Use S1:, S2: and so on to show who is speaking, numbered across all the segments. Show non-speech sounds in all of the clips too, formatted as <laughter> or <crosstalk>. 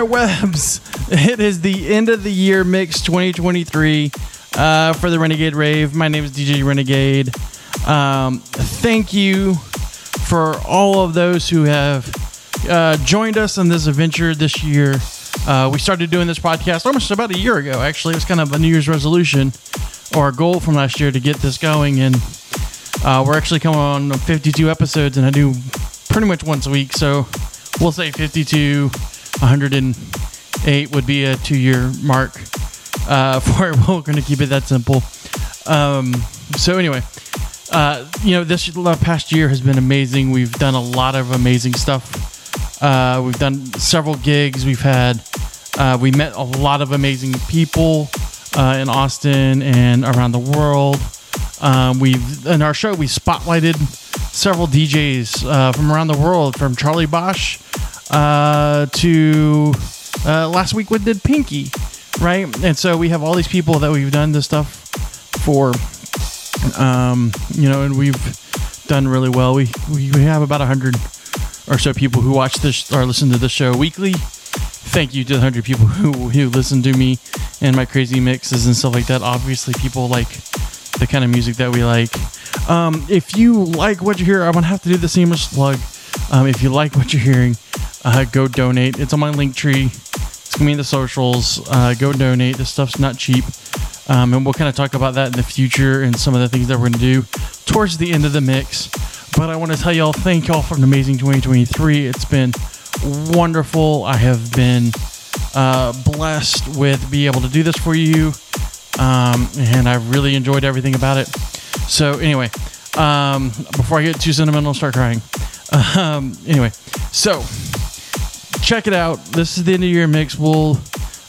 S1: interwebs. <laughs> It is the end of the year mix 2023 uh, for the Renegade Rave. My name is DJ Renegade. Um, thank you for all of those who have uh, joined us on this adventure this year. Uh, we started doing this podcast almost about a year ago. Actually, it was kind of a New Year's resolution or a goal from last year to get this going, and uh, we're actually coming on 52 episodes, and I do pretty much once a week. So we'll say 52, 108 would be a two year mark uh, <laughs> for it. We're going to keep it that simple. Um, so, anyway, uh, you know, this past year has been amazing. We've done a lot of amazing stuff. Uh, we've done several gigs. We've had, uh, we met a lot of amazing people uh, in Austin and around the world. Um, we've in our show we spotlighted several DJs uh, from around the world, from Charlie Bosch uh, to uh, last week we did Pinky, right? And so we have all these people that we've done this stuff for, um, you know, and we've done really well. We we, have about hundred or so people who watch this or listen to the show weekly. Thank you to the hundred people <laughs> who who listen to me and my crazy mixes and stuff like that. Obviously, people like the kind of music that we like. Um, if you like what you hear, I'm gonna have to do the seamless plug. Um, if you like what you're hearing, uh, go donate. It's on my link tree. It's gonna be in the socials. Uh, go donate. This stuff's not cheap. Um, and we'll kind of talk about that in the future and some of the things that we're gonna do towards the end of the mix. But I want to tell y'all, thank y'all for an amazing 2023. It's been wonderful. I have been uh, blessed with being able to do this for you um, and I really enjoyed everything about it. So anyway, um, before I get too sentimental, start crying. Um, anyway, so check it out. This is the end of year mix. We'll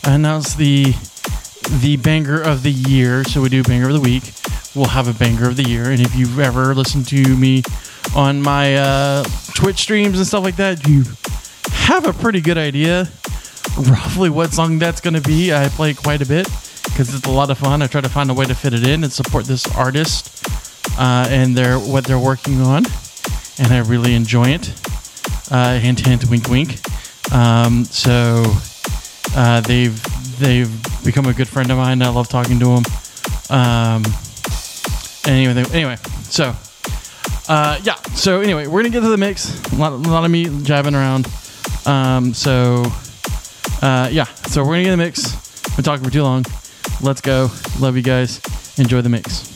S1: announce the the banger of the year. So we do banger of the week. We'll have a banger of the year. And if you've ever listened to me on my uh, Twitch streams and stuff like that, you have a pretty good idea roughly what song that's going to be. I play quite a bit because it's a lot of fun. I try to find a way to fit it in and support this artist uh, and their what they're working on, and I really enjoy it. Uh, hint, hint, wink, wink. Um, so uh, they've they've become a good friend of mine. I love talking to them. Um, anyway, anyway, so uh, yeah. So anyway, we're gonna get to the mix. A lot, a lot of me jabbing around. Um, so uh, yeah. So we're gonna get the mix. Been talking for too long. Let's go. Love you guys. Enjoy the mix.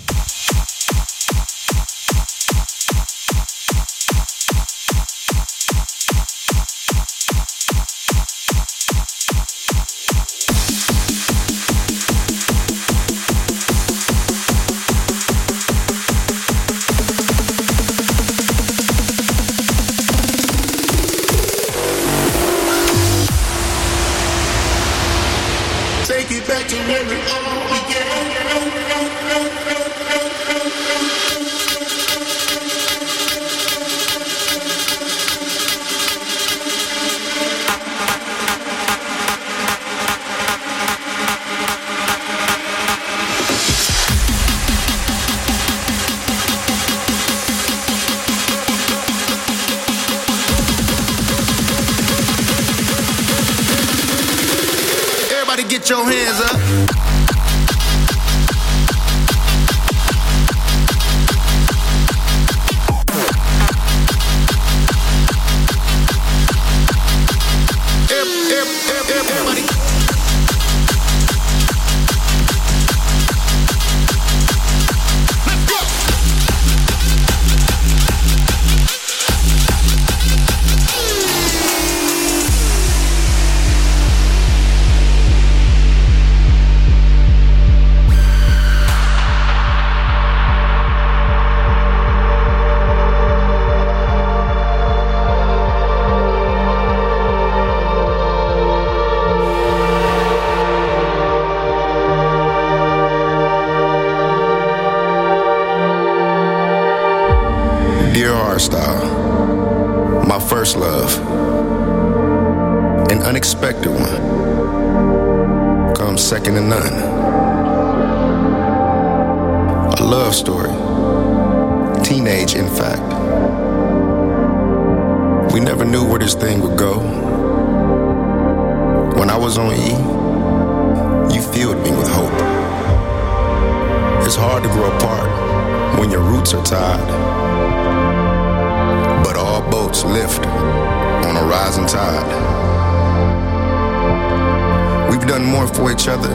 S2: We've done more for each other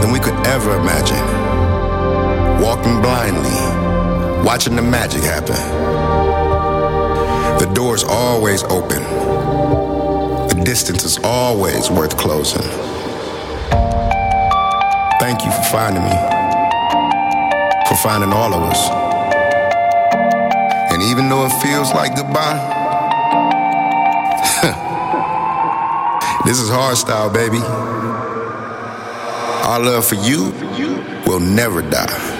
S2: than we could ever imagine. Walking blindly, watching the magic happen. The door's always open. The distance is always worth closing. Thank you for finding me, for finding all of us. And even though it feels like goodbye, this is hardstyle, baby. Our love for you will never die.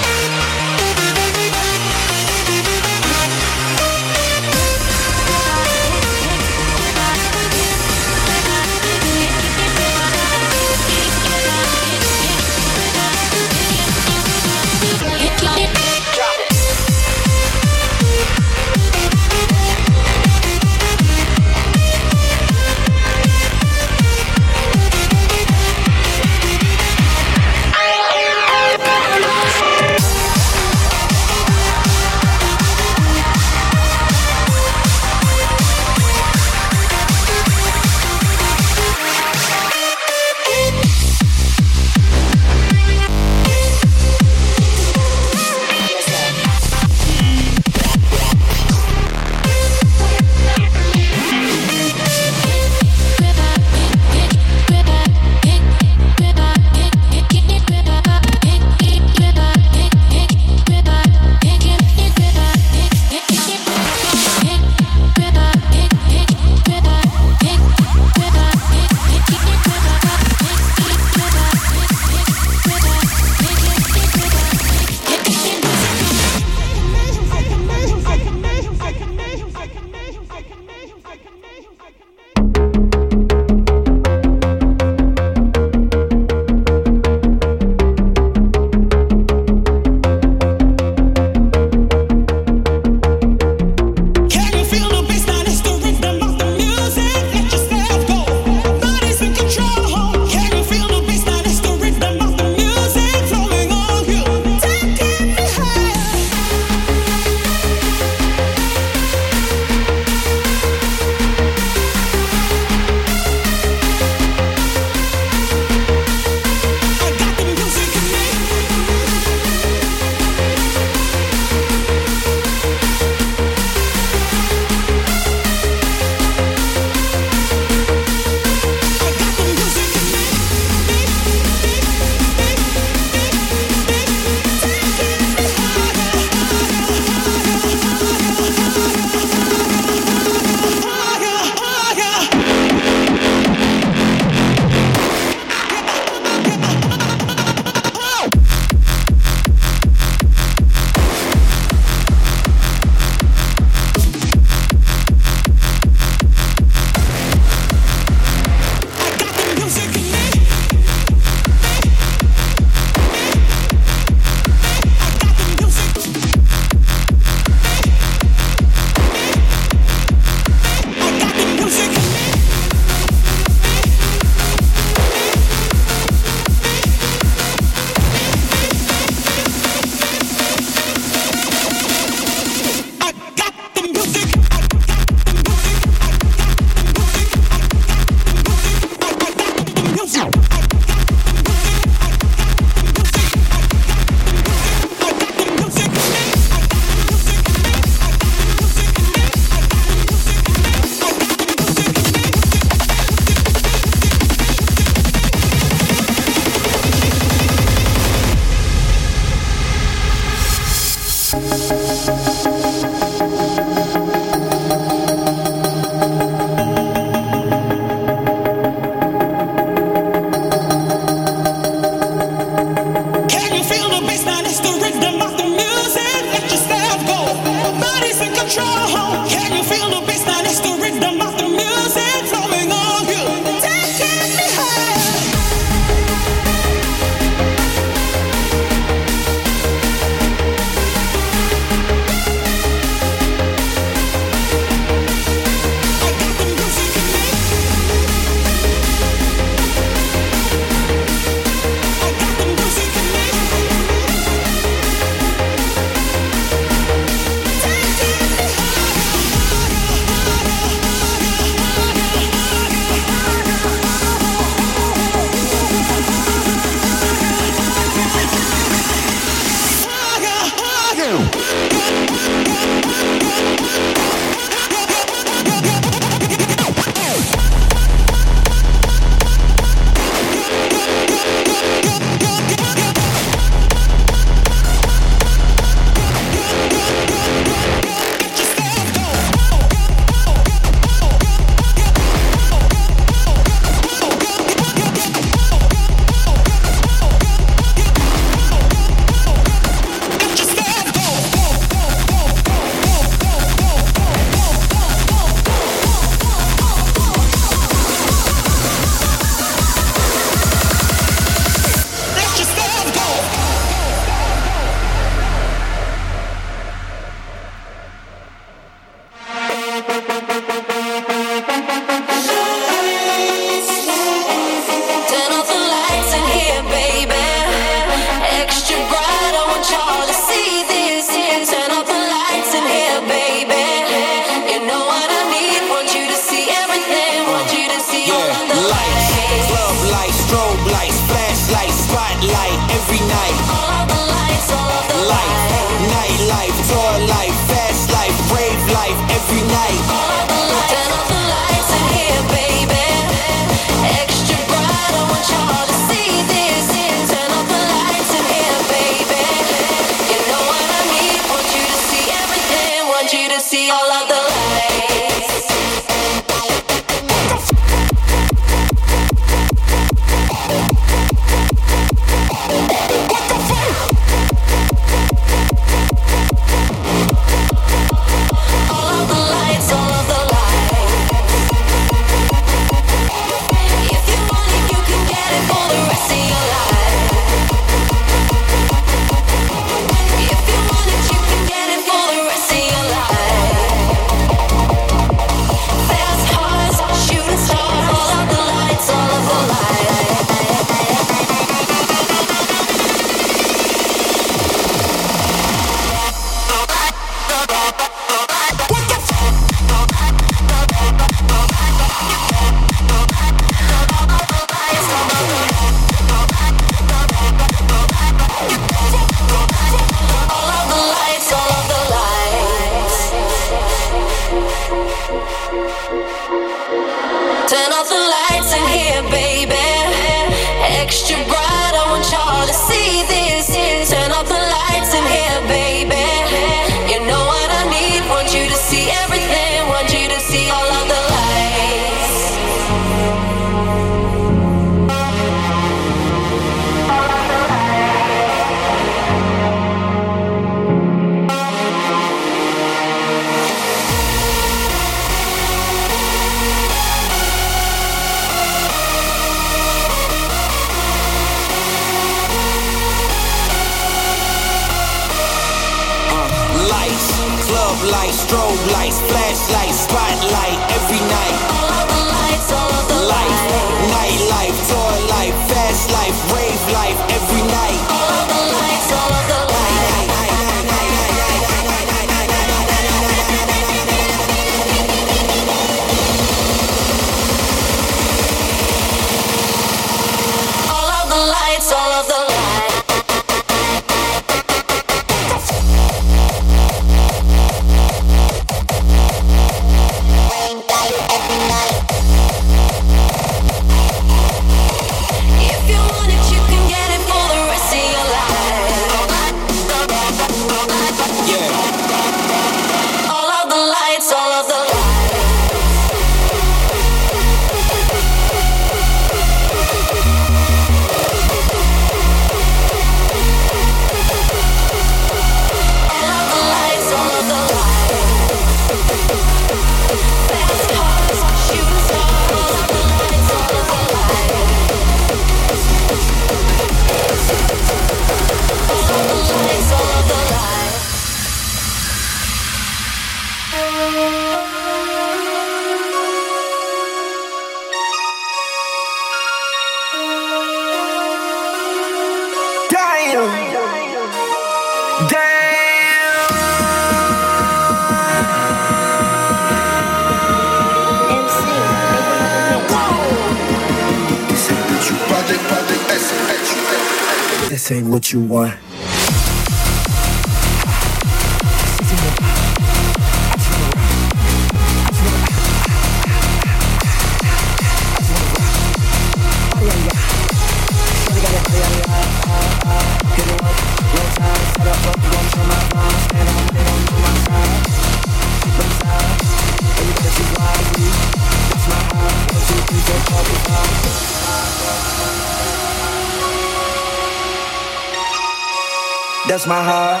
S3: touch my heart.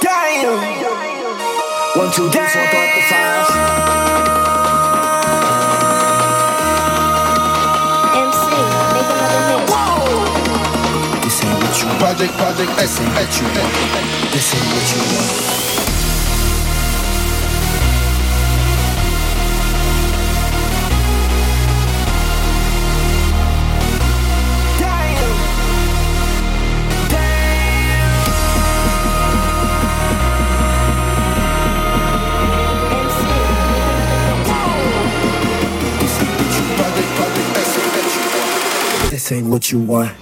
S3: Damn.
S4: MC, make another mix.
S3: This ain't what you.
S5: Project, project,
S3: this ain't what you. This ain't what you want.
S6: Obtain what you want.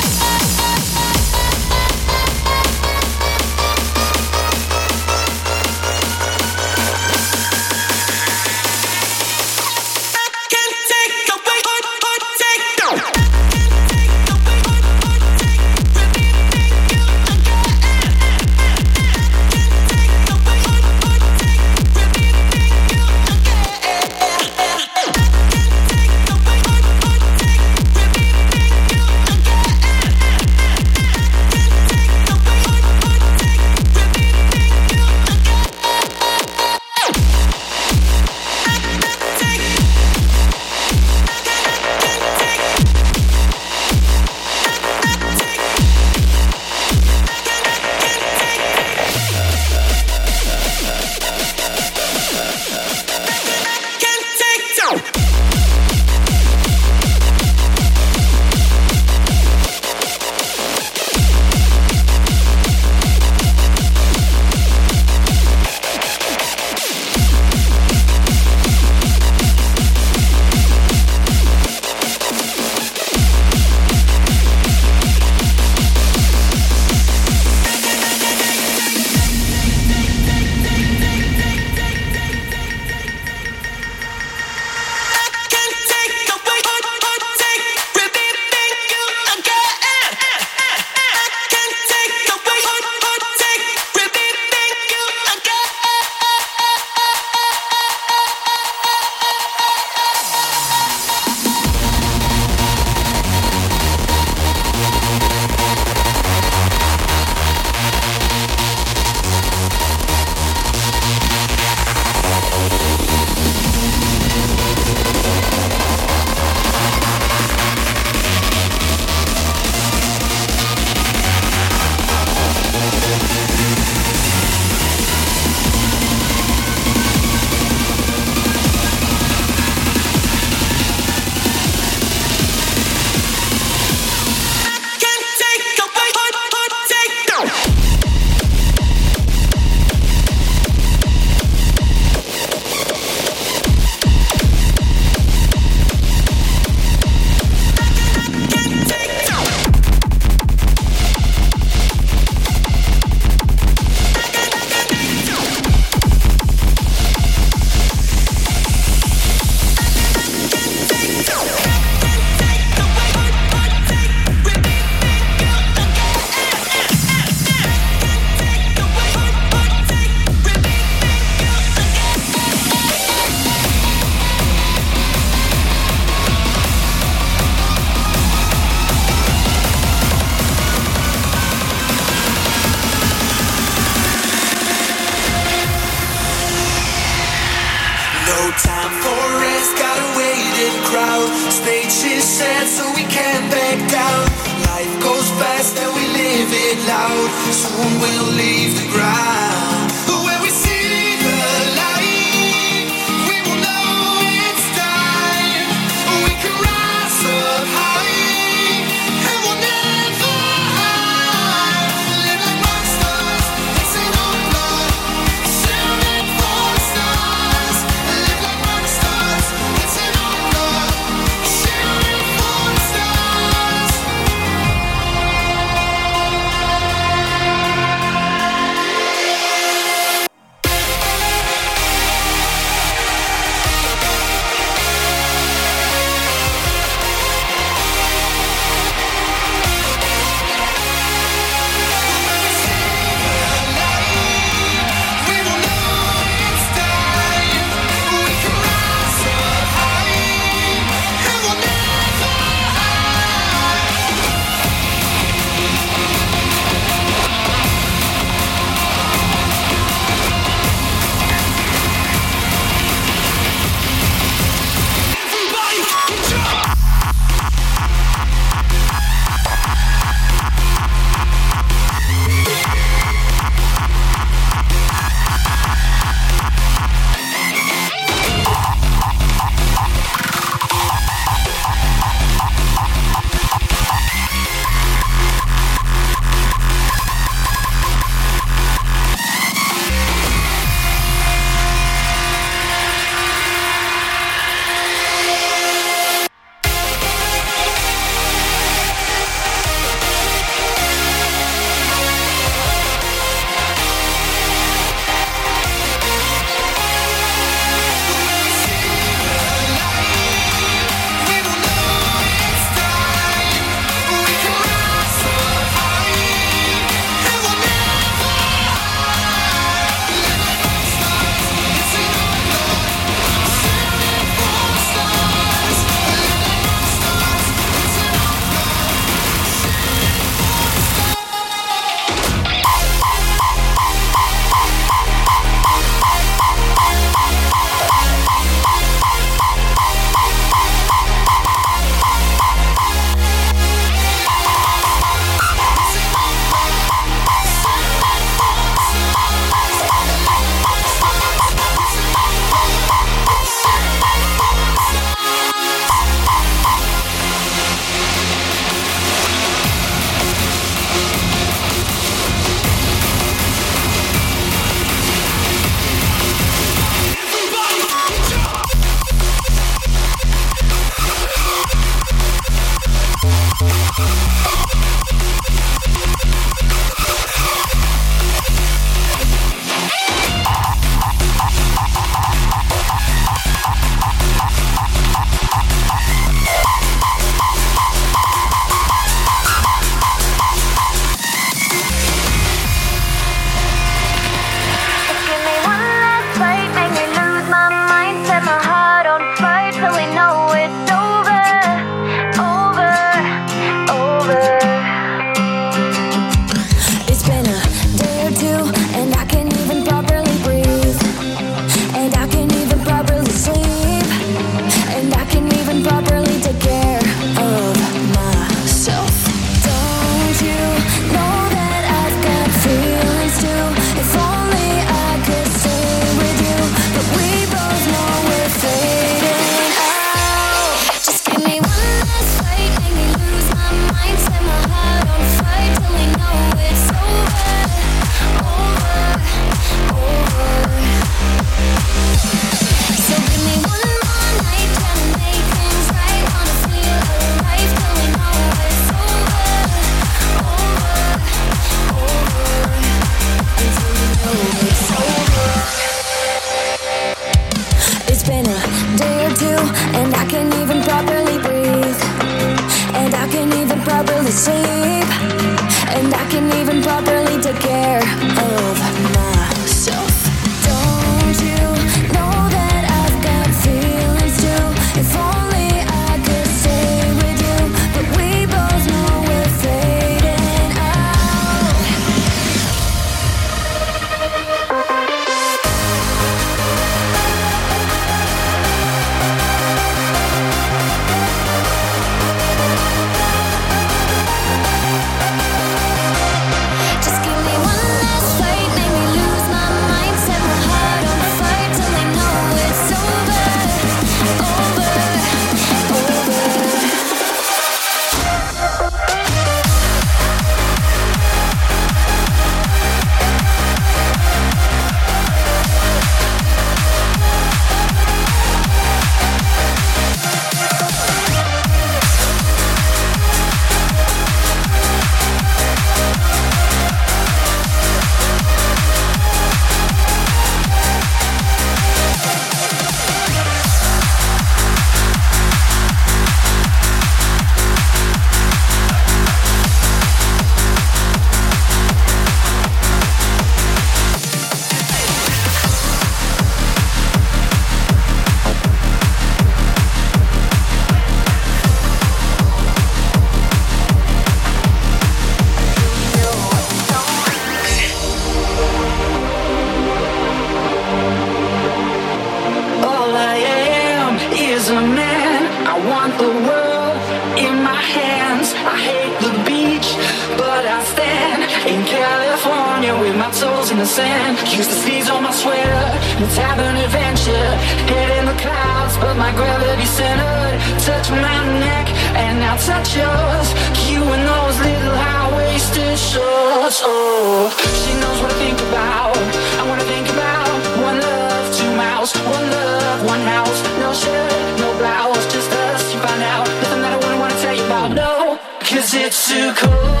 S6: It's too cold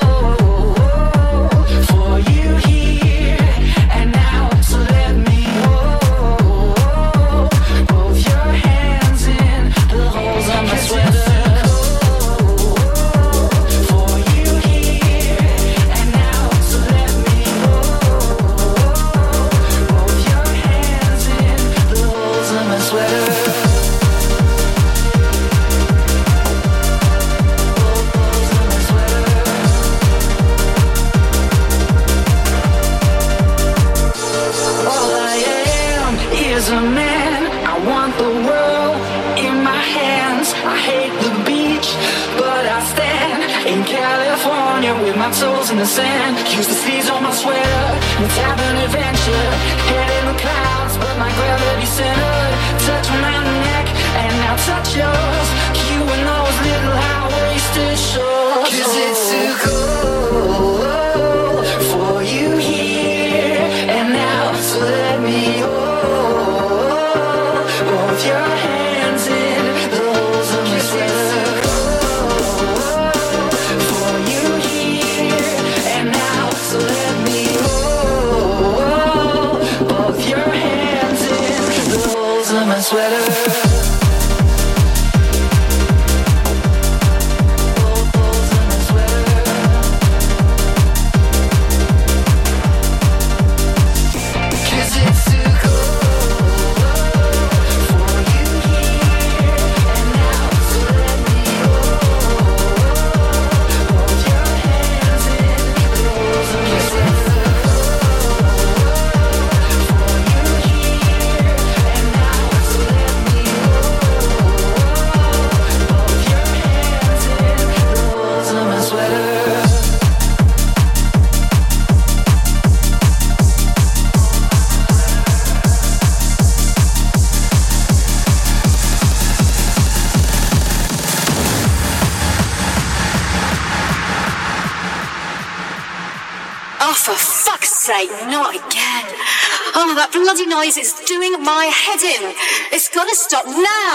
S6: It's
S7: gonna stop now.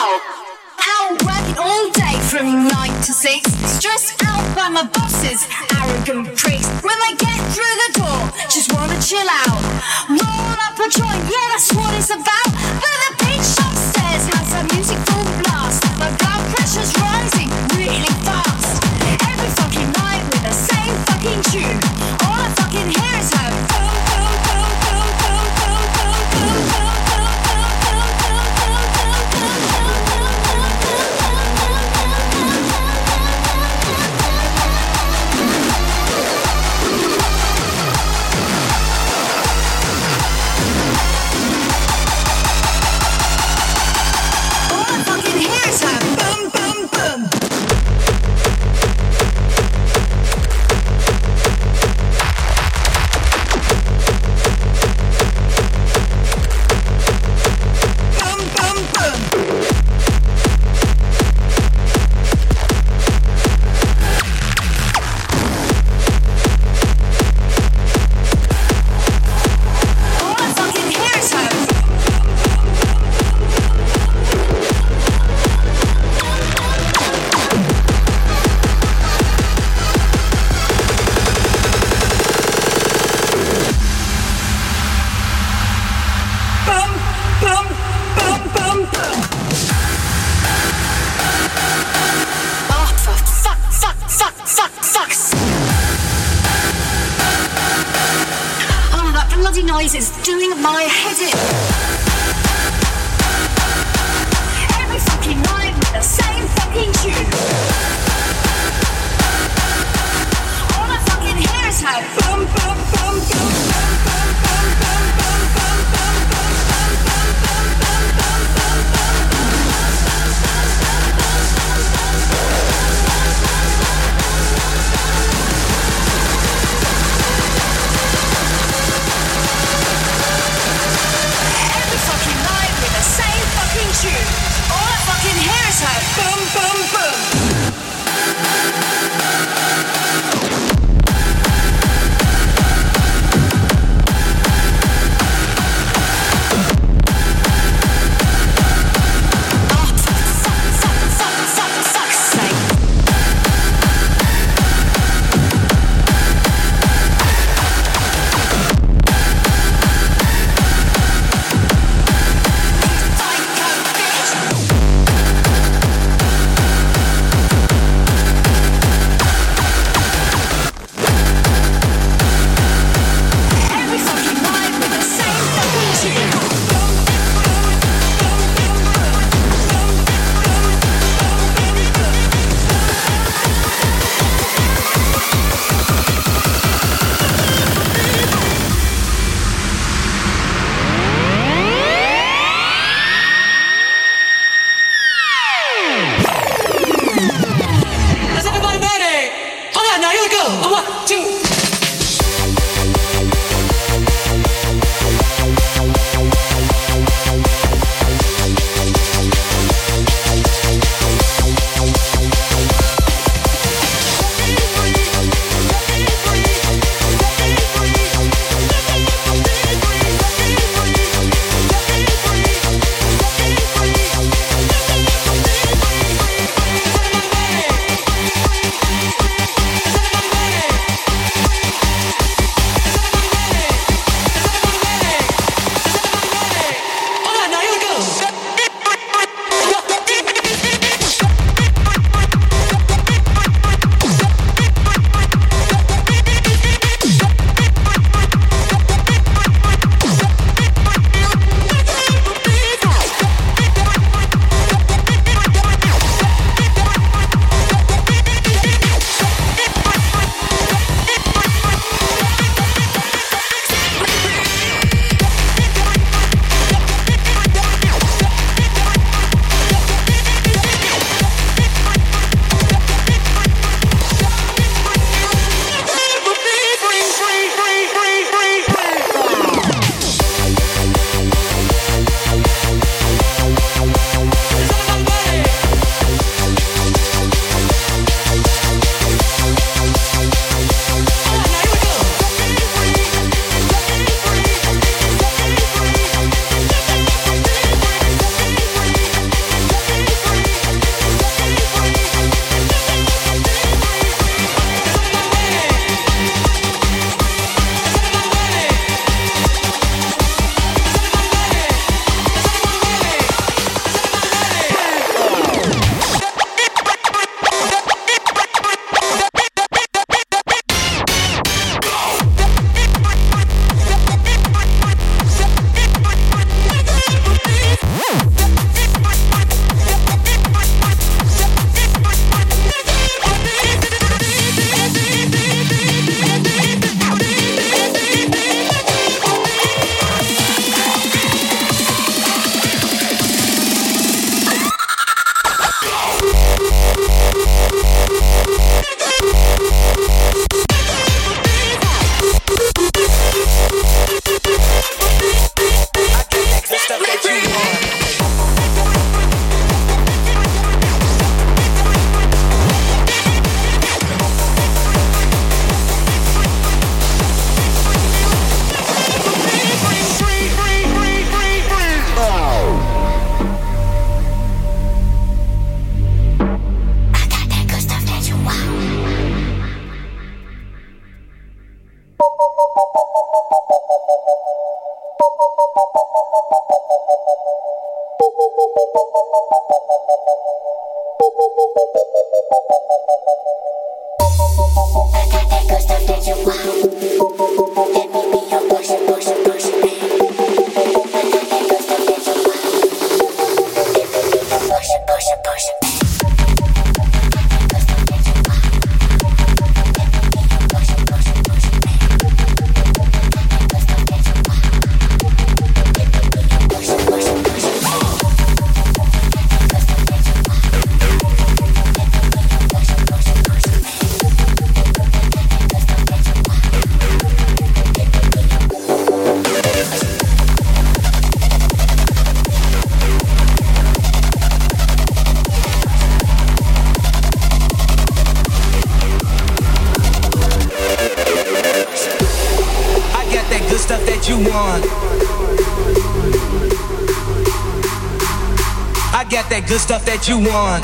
S8: stuff that you want.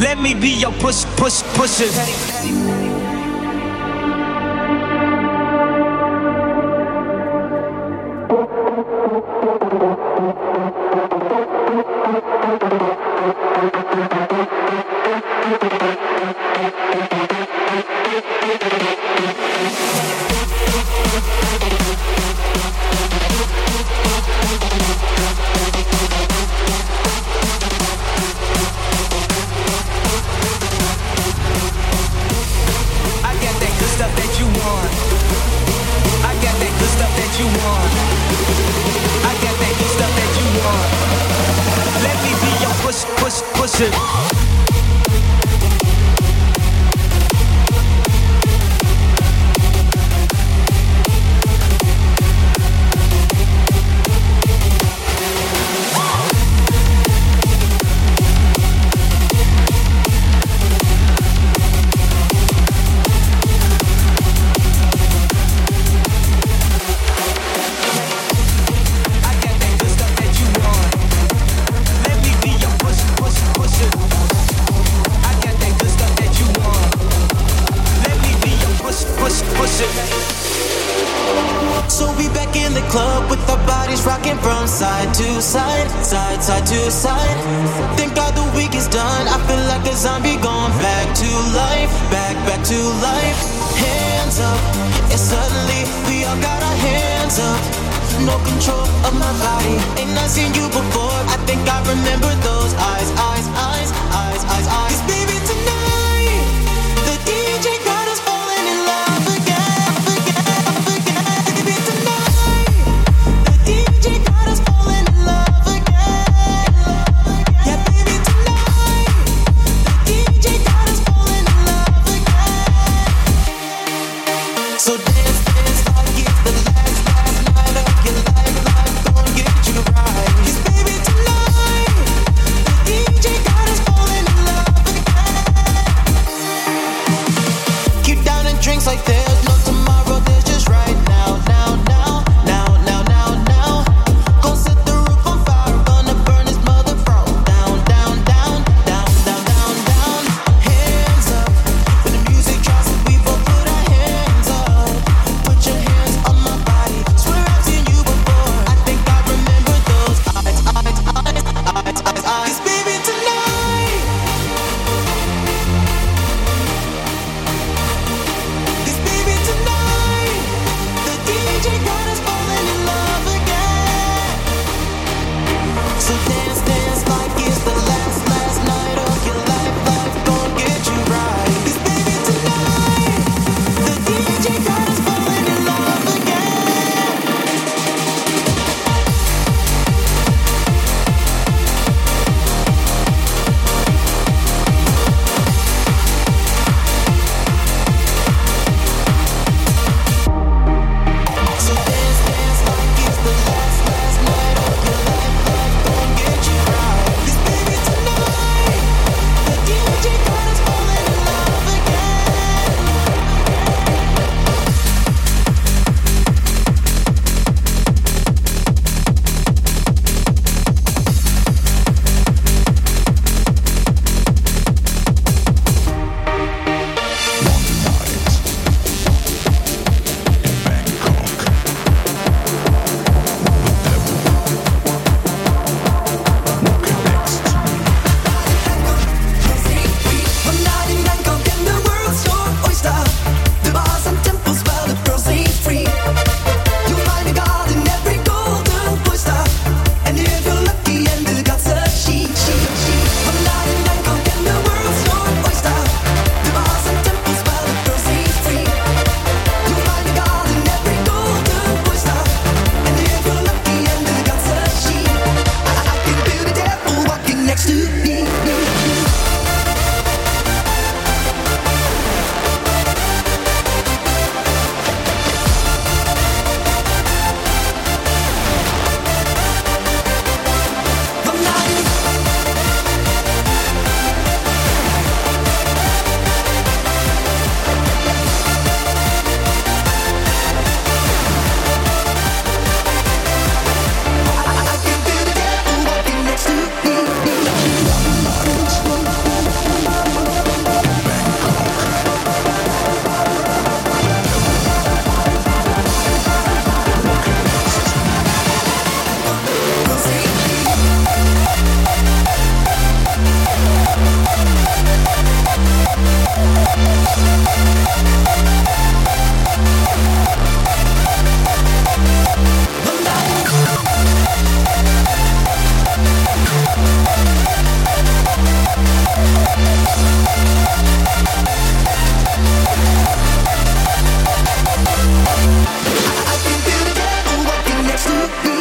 S8: Let me be your push, push, pusher. I,
S9: can feel the devil walking
S10: next to
S11: me.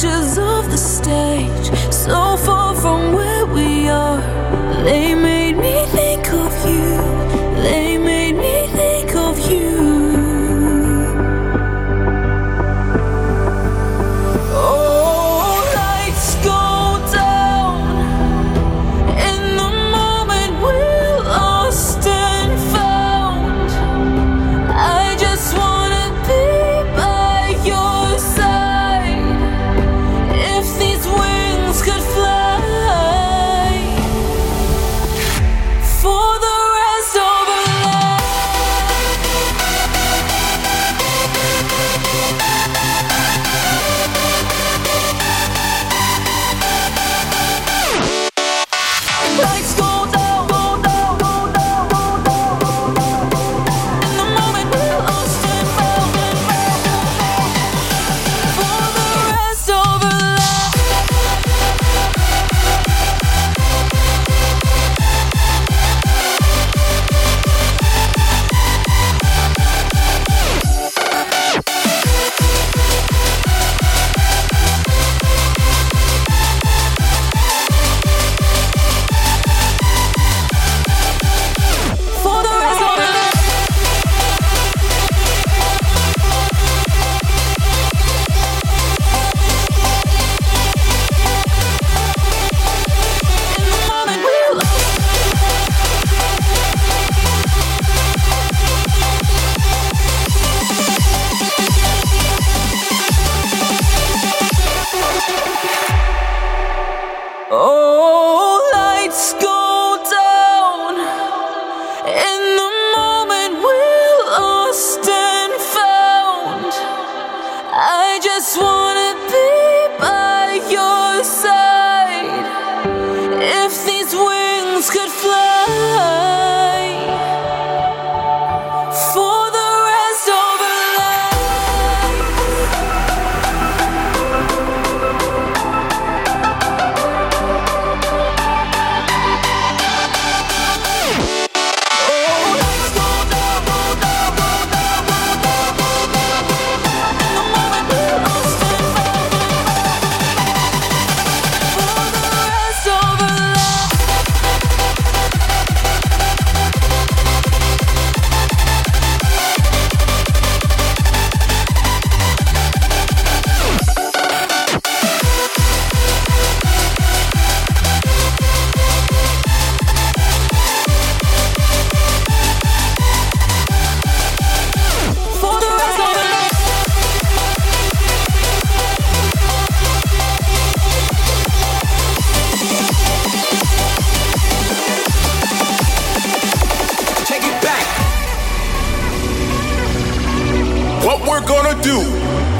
S12: pictures of the stage so far from where we are. They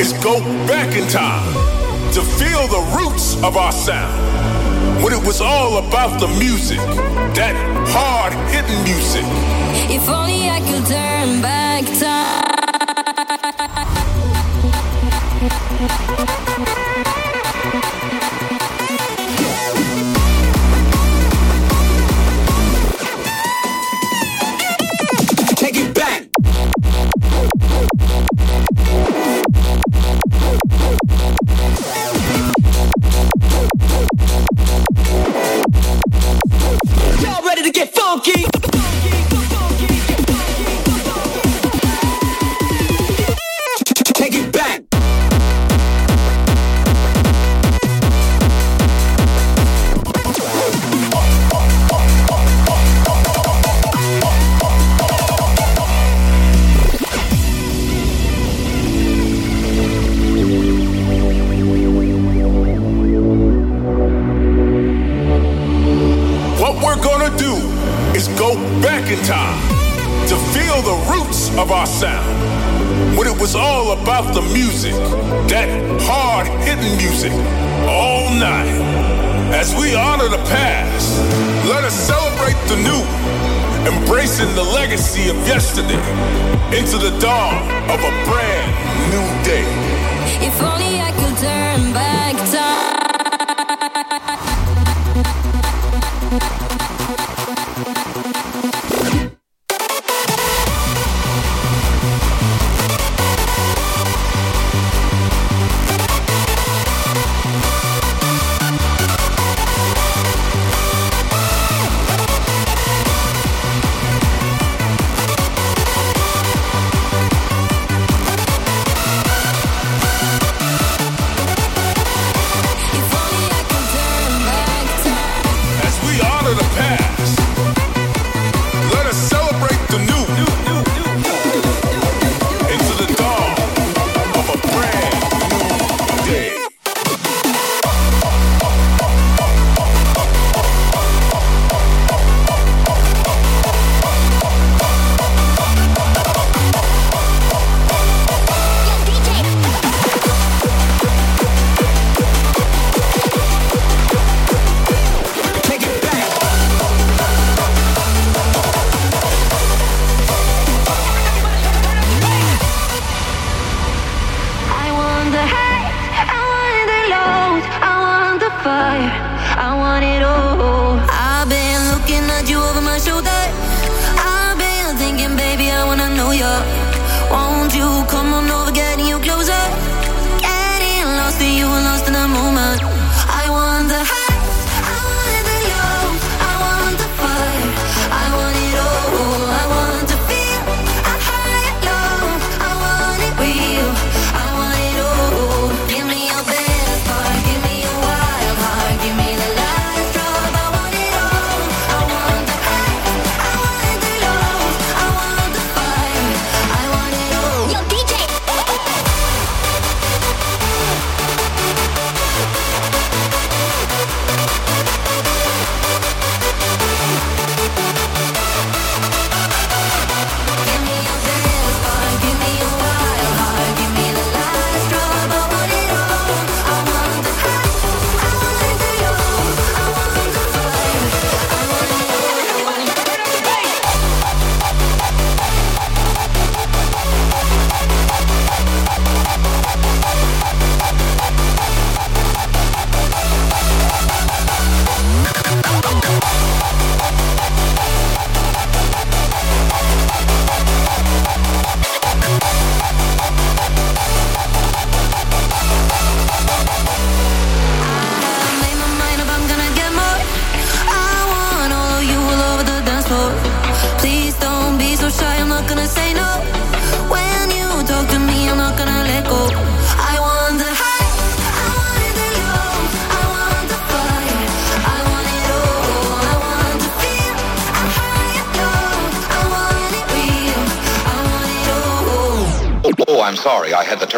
S11: is go back in time to feel the roots of our sound. When it was all about the music, that hard hitting music.
S12: If only I could turn back time.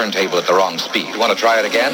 S13: turntable at the wrong speed. Want to try it again?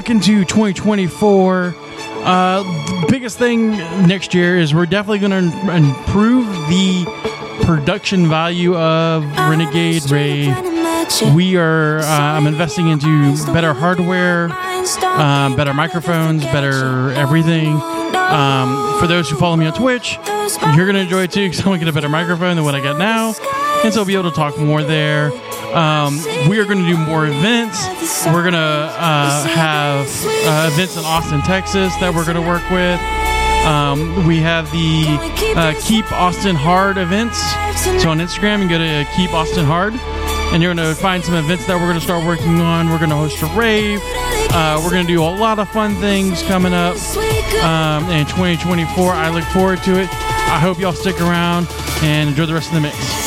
S1: Look into 2024, uh, the biggest thing next year is we're definitely going to improve the production value of Renegade Rave. We are. Uh, I'm investing into better hardware, uh, better microphones, better everything. Um, for those who follow me on Twitch, you're gonna enjoy it too because I'm gonna get a better microphone than what I got now, and so I'll be able to talk more there. Um, we are going to do more events. We're going to uh, have uh, events in Austin, Texas that we're going to work with. Um, we have the uh, Keep Austin Hard events. So on Instagram, you go to Keep Austin Hard, and you're going to find some events that we're going to start working on. We're going to host a rave. Uh, we're going to do a lot of fun things coming up um, in 2024. I look forward to it. I hope y'all stick around and enjoy the rest of the mix.